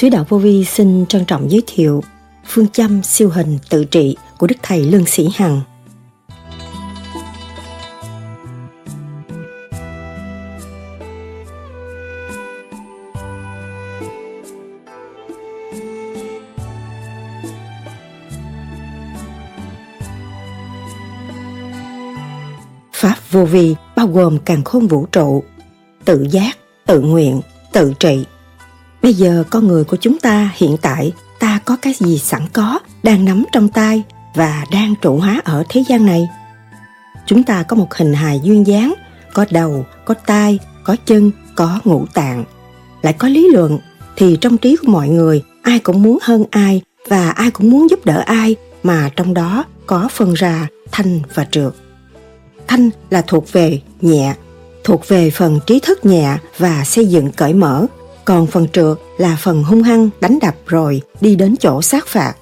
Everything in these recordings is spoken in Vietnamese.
Sứ đạo Vô Vi xin trân trọng giới thiệu phương châm siêu hình tự trị của Đức Thầy Lương Sĩ Hằng. Pháp vô vi bao gồm càng khôn vũ trụ, tự giác, tự nguyện, tự trị. Bây giờ con người của chúng ta hiện tại ta có cái gì sẵn có đang nắm trong tay và đang trụ hóa ở thế gian này. Chúng ta có một hình hài duyên dáng, có đầu, có tai, có chân, có ngũ tạng. Lại có lý luận thì trong trí của mọi người ai cũng muốn hơn ai và ai cũng muốn giúp đỡ ai mà trong đó có phân ra thanh và trượt. Thanh là thuộc về nhẹ, thuộc về phần trí thức nhẹ và xây dựng cởi mở, còn phần trượt là phần hung hăng đánh đập rồi đi đến chỗ sát phạt.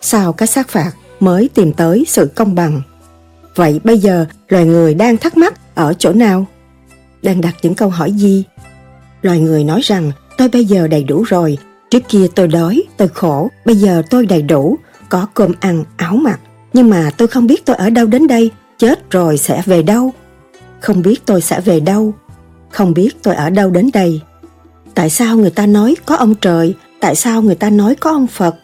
Sau cái sát phạt mới tìm tới sự công bằng. Vậy bây giờ loài người đang thắc mắc ở chỗ nào? Đang đặt những câu hỏi gì? Loài người nói rằng tôi bây giờ đầy đủ rồi, trước kia tôi đói, tôi khổ, bây giờ tôi đầy đủ, có cơm ăn, áo mặc. Nhưng mà tôi không biết tôi ở đâu đến đây, chết rồi sẽ về đâu? Không biết tôi sẽ về đâu? Không biết tôi ở đâu đến đây? Tại sao người ta nói có ông trời? Tại sao người ta nói có ông Phật?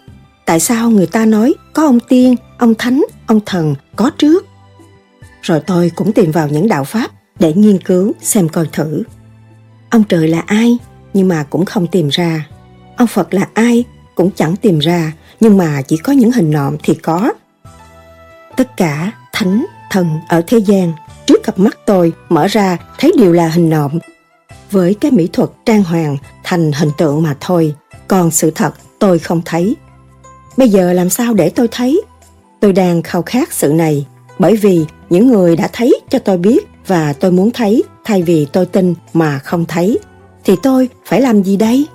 Tại sao người ta nói có ông tiên, ông thánh, ông thần có trước? Rồi tôi cũng tìm vào những đạo pháp để nghiên cứu xem coi thử. Ông trời là ai? Nhưng mà cũng không tìm ra. Ông Phật là ai? Cũng chẳng tìm ra, nhưng mà chỉ có những hình nộm thì có. Tất cả thánh, thần ở thế gian trước cặp mắt tôi mở ra thấy đều là hình nộm với cái mỹ thuật trang hoàng thành hình tượng mà thôi. Còn sự thật tôi không thấy. Bây giờ làm sao để tôi thấy? Tôi đang khao khát sự này, bởi vì những người đã thấy cho tôi biết và tôi muốn thấy, thay vì tôi tin mà không thấy. Thì tôi phải làm gì đây?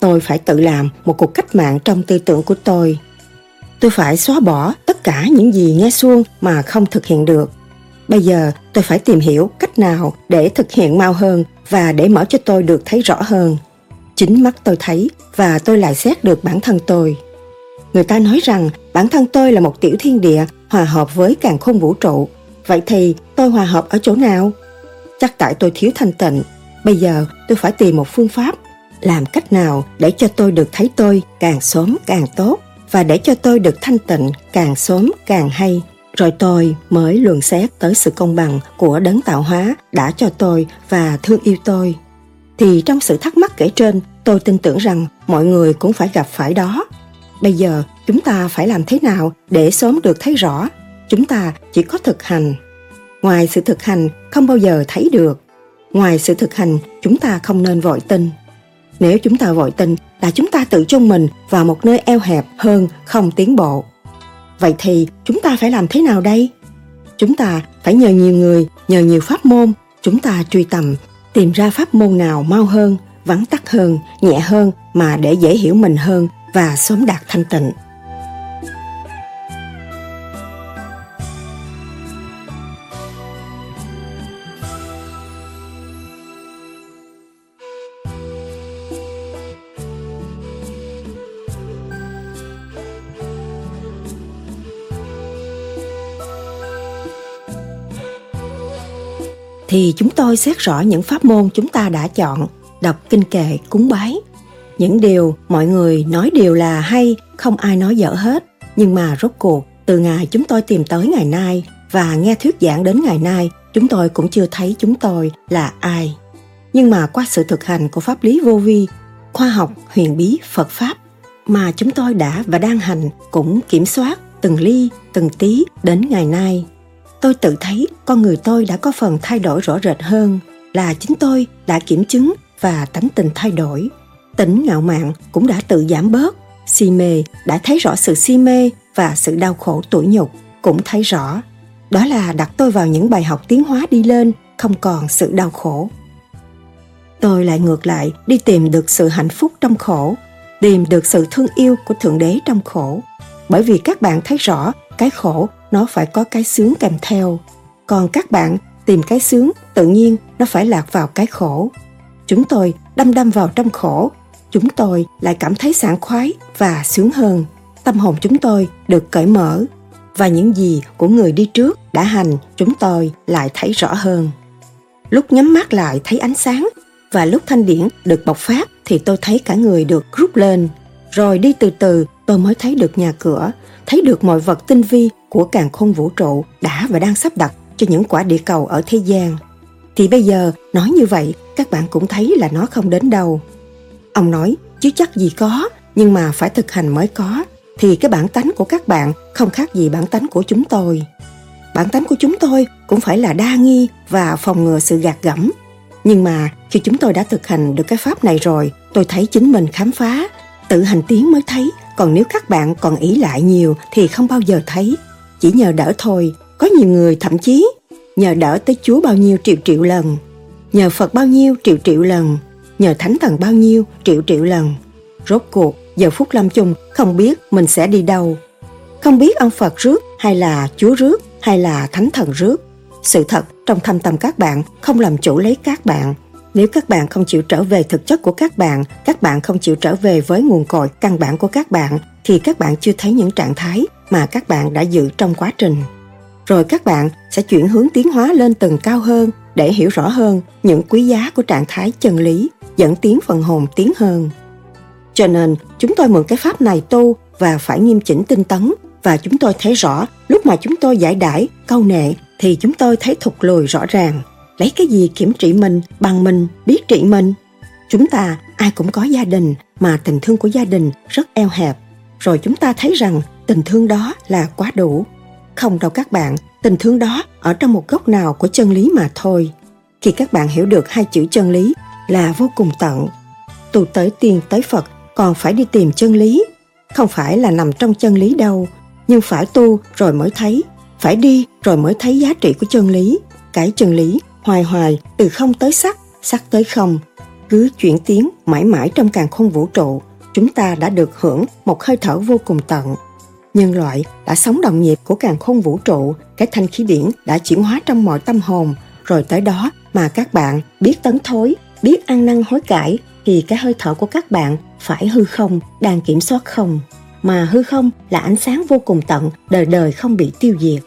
Tôi phải tự làm một cuộc cách mạng trong tư tưởng của tôi. Tôi phải xóa bỏ tất cả những gì nghe suông mà không thực hiện được. Bây giờ tôi phải tìm hiểu cách nào để thực hiện mau hơn và để mở cho tôi được thấy rõ hơn, chính mắt tôi thấy và tôi lại xét được bản thân tôi. Người ta nói rằng bản thân tôi là một tiểu thiên địa hòa hợp với càng khôn vũ trụ. Vậy thì tôi hòa hợp ở chỗ nào? Chắc tại tôi thiếu thanh tịnh. Bây giờ tôi phải tìm một phương pháp. Làm cách nào để cho tôi được thấy tôi càng sớm càng tốt và để cho tôi được thanh tịnh càng sớm càng hay? Rồi tôi mới luận xét tới sự công bằng của đấng tạo hóa đã cho tôi và thương yêu tôi. Thì trong sự thắc mắc kể trên, tôi tin tưởng rằng mọi người cũng phải gặp phải đó. Bây giờ, chúng ta phải làm thế nào để sớm được thấy rõ? Chúng ta chỉ có thực hành. Ngoài sự thực hành, không bao giờ thấy được. Ngoài sự thực hành, chúng ta không nên vội tin. Nếu chúng ta vội tin, là chúng ta tự chôn mình vào một nơi eo hẹp hơn không tiến bộ vậy thì chúng ta phải làm thế nào đây? Chúng ta phải nhờ nhiều người, nhờ nhiều pháp môn. Chúng ta truy tầm, tìm ra pháp môn nào mau hơn, vắn tắt hơn, nhẹ hơn mà để dễ hiểu mình hơn và sớm đạt thanh tịnh. Thì chúng tôi xét rõ những pháp môn chúng ta đã chọn, đọc kinh kệ, cúng bái. Những điều mọi người nói đều là hay, không ai nói dở hết. Nhưng mà rốt cuộc, từ ngày chúng tôi tìm tới ngày nay và nghe thuyết giảng đến ngày nay, chúng tôi cũng chưa thấy chúng tôi là ai. Nhưng mà qua sự thực hành của pháp lý vô vi, khoa học, huyền bí, Phật Pháp mà chúng tôi đã và đang hành cũng kiểm soát từng ly, từng tí đến ngày nay tôi tự thấy con người tôi đã có phần thay đổi rõ rệt hơn là chính tôi đã kiểm chứng và tánh tình thay đổi. Tính ngạo mạn cũng đã tự giảm bớt. Si mê đã thấy rõ sự si mê và sự đau khổ tủi nhục cũng thấy rõ. Đó là đặt tôi vào những bài học tiến hóa đi lên, không còn sự đau khổ. Tôi lại ngược lại, đi tìm được sự hạnh phúc trong khổ, tìm được sự thương yêu của thượng đế trong khổ. Bởi vì các bạn thấy rõ, cái khổ nó phải có cái sướng kèm theo còn các bạn tìm cái sướng, tự nhiên nó phải lạc vào cái khổ chúng tôi đâm đâm vào trong khổ, chúng tôi lại cảm thấy sảng khoái và sướng hơn. Tâm hồn chúng tôi được cởi mở và những gì của người đi trước đã hành, chúng tôi lại thấy rõ hơn. Lúc nhắm mắt lại thấy ánh sáng và lúc thanh điển được bộc phát thì tôi thấy cả người được rút lên. Rồi đi từ từ tôi mới thấy được nhà cửa, thấy được mọi vật tinh vi của càng khôn vũ trụ đã và đang sắp đặt cho những quả địa cầu ở thế gian. Thì bây giờ nói như vậy các bạn cũng thấy là nó không đến đâu. Ông nói chứ chắc gì có nhưng mà phải thực hành mới có thì cái bản tánh của các bạn không khác gì bản tánh của chúng tôi. Bản tánh của chúng tôi cũng phải là đa nghi và phòng ngừa sự gạt gẫm. Nhưng mà khi chúng tôi đã thực hành được cái pháp này rồi, tôi thấy chính mình khám phá, tự hành tiến mới thấy, còn nếu các bạn còn ý lại nhiều thì không bao giờ thấy. Chỉ nhờ đỡ thôi, có nhiều người thậm chí nhờ đỡ tới Chúa bao nhiêu triệu triệu lần, nhờ Phật bao nhiêu triệu triệu lần, nhờ Thánh Thần bao nhiêu triệu triệu lần. Rốt cuộc, giờ phút lâm chung không biết mình sẽ đi đâu. Không biết ông Phật rước hay là Chúa rước hay là Thánh Thần rước. Sự thật trong thâm tâm các bạn không làm chủ lấy các bạn. Nếu các bạn không chịu trở về thực chất của các bạn, các bạn không chịu trở về với nguồn cội căn bản của các bạn, thì các bạn chưa thấy những trạng thái mà các bạn đã giữ trong quá trình. Rồi các bạn sẽ chuyển hướng tiến hóa lên tầng cao hơn để hiểu rõ hơn những quý giá của trạng thái chân lý, dẫn tiến phần hồn tiến hơn. Cho nên, chúng tôi mượn cái pháp này tu và phải nghiêm chỉnh tinh tấn và chúng tôi thấy rõ lúc mà chúng tôi giải đãi câu nệ thì chúng tôi thấy thụt lùi rõ ràng lấy cái gì kiểm trị mình, bằng mình, biết trị mình. Chúng ta ai cũng có gia đình mà tình thương của gia đình rất eo hẹp. Rồi chúng ta thấy rằng tình thương đó là quá đủ. Không đâu các bạn, tình thương đó ở trong một góc nào của chân lý mà thôi. Khi các bạn hiểu được hai chữ chân lý là vô cùng tận. Tu tới tiên tới phật còn phải đi tìm chân lý. Không phải là nằm trong chân lý đâu, nhưng phải tu rồi mới thấy, phải đi rồi mới thấy giá trị của chân lý. Cái chân lý hoài hoài, từ không tới sắc sắc tới không. Cứ chuyển tiến mãi mãi trong càng khôn vũ trụ, chúng ta đã được hưởng một hơi thở vô cùng tận. Nhân loại đã sống đồng nhịp của càng khôn vũ trụ, cái thanh khí điển đã chuyển hóa trong mọi tâm hồn. Rồi tới đó mà các bạn biết tấn thối, biết ăn năn hối cải, thì cái hơi thở của các bạn phải hư không, đang kiểm soát không. Mà hư không là ánh sáng vô cùng tận, đời đời không bị tiêu diệt.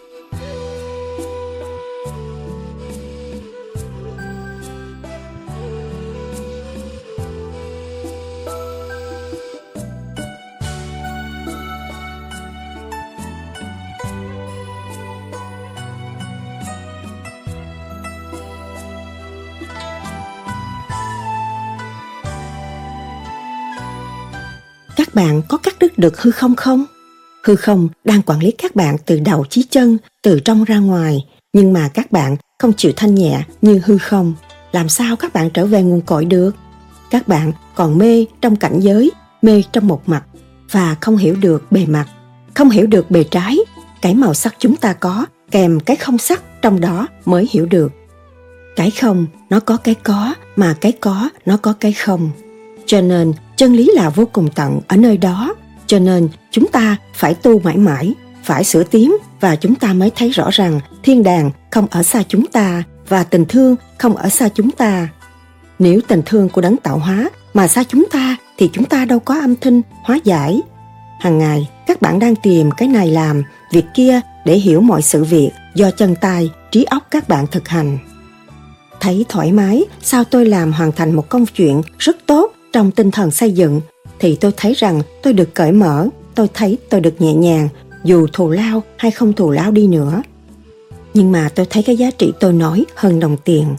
Các bạn có cắt đứt được hư không không? Hư không đang quản lý các bạn từ đầu chí chân, từ trong ra ngoài, nhưng mà các bạn không chịu thanh nhẹ như hư không. Làm sao các bạn trở về nguồn cội được? Các bạn còn mê trong cảnh giới, mê trong một mặt và không hiểu được bề mặt, không hiểu được bề trái. Cái màu sắc chúng ta có kèm cái không sắc trong đó mới hiểu được. Cái không nó có cái có mà cái có nó có cái không. Cho nên chân lý là vô cùng tận ở nơi đó, cho nên chúng ta phải tu mãi mãi, phải sửa tiến và chúng ta mới thấy rõ rằng thiên đàng không ở xa chúng ta và tình thương không ở xa chúng ta. Nếu tình thương của đấng tạo hóa mà xa chúng ta thì chúng ta đâu có âm thanh hóa giải. Hàng ngày, các bạn đang tìm cái này làm việc kia để hiểu mọi sự việc do chân tay trí óc các bạn thực hành. Thấy thoải mái sao tôi làm hoàn thành một công chuyện rất tốt? Trong tinh thần xây dựng, thì tôi thấy rằng tôi được cởi mở, tôi thấy tôi được nhẹ nhàng, dù thù lao hay không thù lao đi nữa. Nhưng mà tôi thấy cái giá trị tôi nói hơn đồng tiền.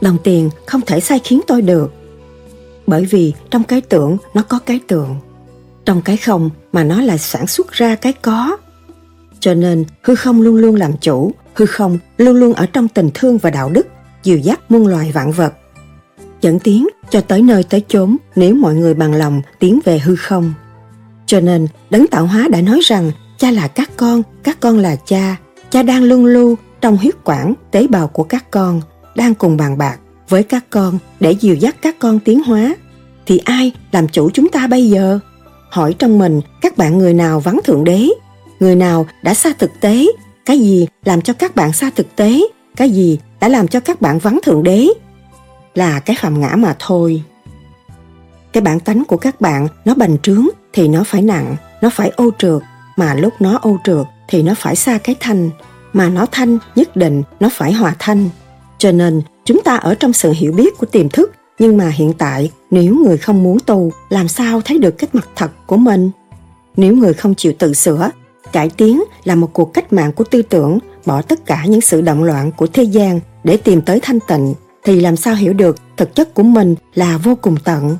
Đồng tiền không thể sai khiến tôi được. Bởi vì trong cái tưởng, nó có cái tượng trong cái không mà nó lại sản xuất ra cái có. Cho nên, hư không luôn luôn làm chủ, hư không luôn luôn ở trong tình thương và đạo đức, dìu dắt muôn loài vạn vật dẫn tiến cho tới nơi tới chốn nếu mọi người bằng lòng tiến về hư không. Cho nên, Đấng Tạo Hóa đã nói rằng cha là các con, các con là cha. Cha đang luân lưu trong huyết quản, tế bào của các con, đang cùng bàn bạc với các con để dìu dắt các con tiến hóa. Thì ai làm chủ chúng ta bây giờ? Hỏi trong mình các bạn người nào vắng Thượng Đế? Người nào đã xa thực tế? Cái gì làm cho các bạn xa thực tế? Cái gì đã làm cho các bạn vắng Thượng Đế? Là cái phạm ngã mà thôi. Cái bản tánh của các bạn, nó bành trướng thì nó phải nặng, nó phải ô trượt. Mà lúc nó ô trượt thì nó phải xa cái thanh. Mà nó thanh nhất định, nó phải hòa thanh. Cho nên, chúng ta ở trong sự hiểu biết của tiềm thức. Nhưng mà hiện tại, nếu người không muốn tu, làm sao thấy được cái mặt thật của mình? Nếu người không chịu tự sửa, cải tiến là một cuộc cách mạng của tư tưởng, bỏ tất cả những sự động loạn của thế gian để tìm tới thanh tịnh thì làm sao hiểu được thực chất của mình là vô cùng tận.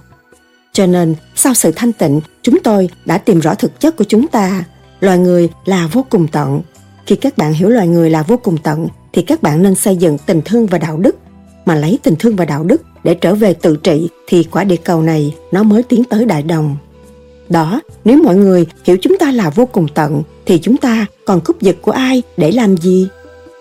Cho nên, sau sự thanh tịnh, chúng tôi đã tìm rõ thực chất của chúng ta, loài người là vô cùng tận. Khi các bạn hiểu loài người là vô cùng tận, thì các bạn nên xây dựng tình thương và đạo đức. Mà lấy tình thương và đạo đức để trở về tự trị thì quả địa cầu này nó mới tiến tới đại đồng. Đó, nếu mọi người hiểu chúng ta là vô cùng tận, thì chúng ta còn cúp giật của ai để làm gì?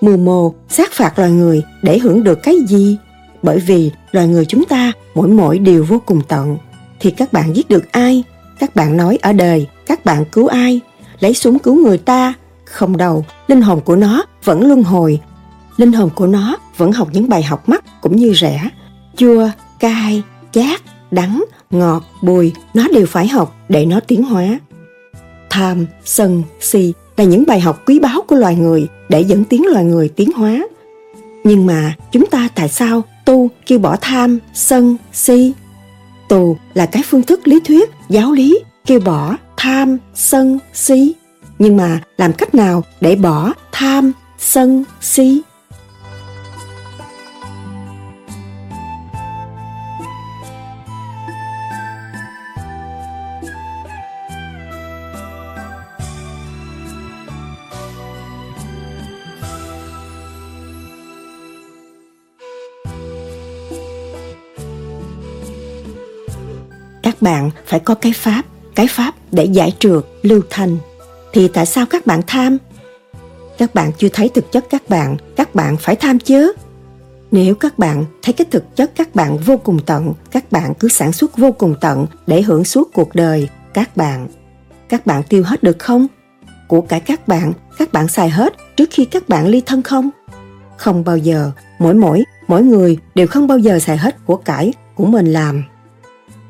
Mưu mô, sát phạt loài người để hưởng được cái gì? Bởi vì loài người chúng ta mỗi mỗi đều vô cùng tận. Thì các bạn giết được ai? Các bạn nói ở đời, các bạn cứu ai? Lấy súng cứu người ta? Không đâu, linh hồn của nó vẫn luân hồi. Linh hồn của nó vẫn học những bài học mắt cũng như rẻ. Chua, cay, chát, đắng, ngọt, bùi, nó đều phải học để nó tiến hóa. Tham, sân, si là những bài học quý báu của loài người để dẫn tiến loài người tiến hóa nhưng mà chúng ta tại sao tu kêu bỏ tham, sân, si? Tù là cái phương thức lý thuyết, giáo lý kêu bỏ tham, sân, si. Nhưng mà làm cách nào để bỏ tham, sân, si? Bạn phải có cái pháp cái pháp để giải trượt lưu thanh. Thì tại sao các bạn tham? Các bạn chưa thấy thực chất các bạn các bạn phải tham chứ. Nếu các bạn thấy cái thực chất các bạn vô cùng tận, các bạn cứ sản xuất vô cùng tận để hưởng suốt cuộc đời, các bạn. Các bạn tiêu hết được không? Của cải các bạn các bạn xài hết trước khi các bạn ly thân không? Không bao giờ. Mỗi mỗi mỗi người đều không bao giờ xài hết của cải của mình làm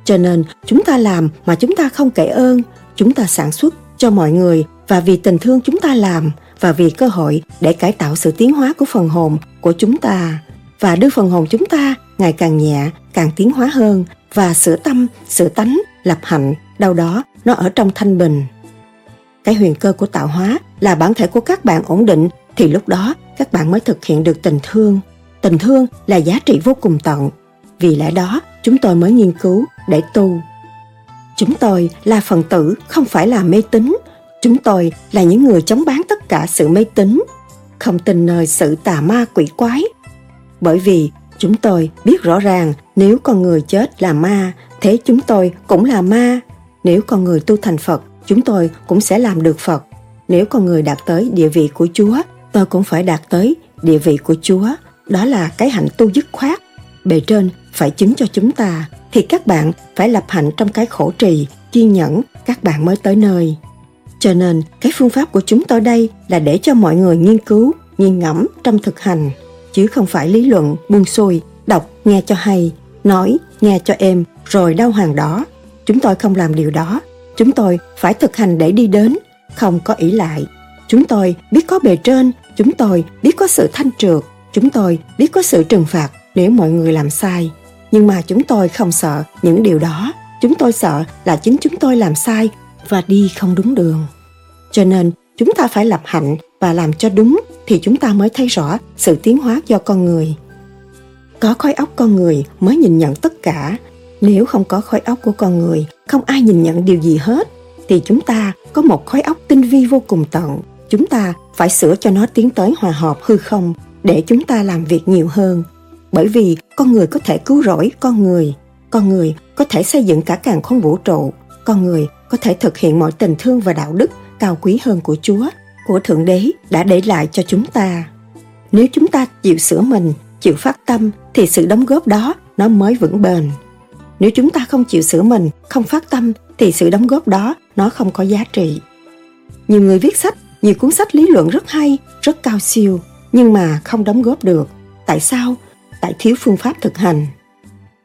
cho nên, chúng ta làm mà chúng ta không kể ơn, chúng ta sản xuất cho mọi người. Và vì tình thương chúng ta làm, và vì cơ hội để cải tạo sự tiến hóa của phần hồn của chúng ta. Và đưa phần hồn chúng ta ngày càng nhẹ, càng tiến hóa hơn. Và sửa tâm sửa tánh lập hạnh, đâu đó nó ở trong thanh bình. Cái huyền cơ của tạo hóa là bản thể của các bạn ổn định, thì lúc đó các bạn mới thực hiện được tình thương. Tình thương là giá trị vô cùng tận vì lẽ đó, chúng tôi mới nghiên cứu để tu. Chúng tôi là phần tử, không phải là mê tín. Chúng tôi là những người chống bán tất cả sự mê tín, không tin nơi sự tà ma quỷ quái. Bởi vì chúng tôi biết rõ ràng, nếu con người chết là ma, thế chúng tôi cũng là ma. Nếu con người tu thành phật, chúng tôi cũng sẽ làm được phật. Nếu con người đạt tới địa vị của chúa, tôi cũng phải đạt tới địa vị của chúa. Đó là cái hạnh tu dứt khoát. Bề trên phải chứng cho chúng ta, thì các bạn phải lập hạnh trong cái khổ trì kiên nhẫn các bạn mới tới nơi. Cho nên, cái phương pháp của chúng tôi đây là để cho mọi người nghiên cứu, nghiền ngẫm trong thực hành. Chứ không phải lý luận buông xuôi, đọc nghe cho hay, nói nghe cho êm, rồi đau hàng đó. Chúng tôi không làm điều đó. Chúng tôi phải thực hành để đi đến, không có ỷ lại. Chúng tôi biết có bề trên, chúng tôi biết có sự thanh trượt. Chúng tôi biết có sự trừng phạt, nếu mọi người làm sai nhưng mà chúng tôi không sợ những điều đó. Chúng tôi sợ là chính chúng tôi làm sai và đi không đúng đường. Cho nên, chúng ta phải lập hạnh và làm cho đúng thì chúng ta mới thấy rõ sự tiến hóa do con người. Có khối óc con người mới nhìn nhận tất cả. Nếu không có khối óc của con người, không ai nhìn nhận điều gì hết, thì chúng ta có một khối óc tinh vi vô cùng tận. Chúng ta phải sửa cho nó tiến tới hòa hợp hư không để chúng ta làm việc nhiều hơn bởi vì con người có thể cứu rỗi con người con người có thể xây dựng cả càng khôn vũ trụ, con người có thể thực hiện mọi tình thương và đạo đức cao quý hơn của chúa, của thượng đế đã để lại cho chúng ta. Nếu chúng ta chịu sửa mình, chịu phát tâm, thì sự đóng góp đó nó mới vững bền. Nếu chúng ta không chịu sửa mình, không phát tâm, thì sự đóng góp đó nó không có giá trị. Nhiều người viết sách, nhiều cuốn sách lý luận rất hay, rất cao siêu, nhưng mà không đóng góp được. Tại sao? Tại thiếu phương pháp thực hành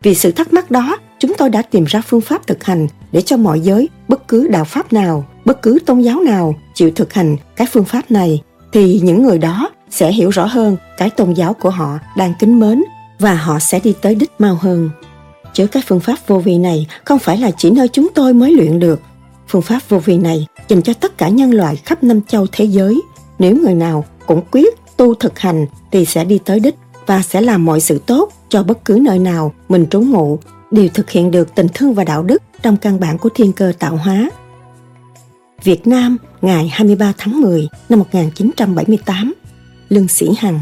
vì sự thắc mắc đó chúng tôi đã tìm ra phương pháp thực hành để cho mọi giới, bất cứ đạo pháp nào, bất cứ tôn giáo nào chịu thực hành cái phương pháp này, thì những người đó sẽ hiểu rõ hơn cái tôn giáo của họ đang kính mến và họ sẽ đi tới đích mau hơn. Chứ cái phương pháp vô vi này không phải là chỉ nơi chúng tôi mới luyện được. Phương pháp vô vi này dành cho tất cả nhân loại khắp năm châu thế giới. Nếu người nào cũng quyết tu thực hành thì sẽ đi tới đích và sẽ làm mọi sự tốt cho bất cứ nơi nào mình trú ngụ đều thực hiện được tình thương và đạo đức trong căn bản của thiên cơ tạo hóa. Việt Nam, ngày 23 tháng 10 năm 1978, Lương Sĩ Hằng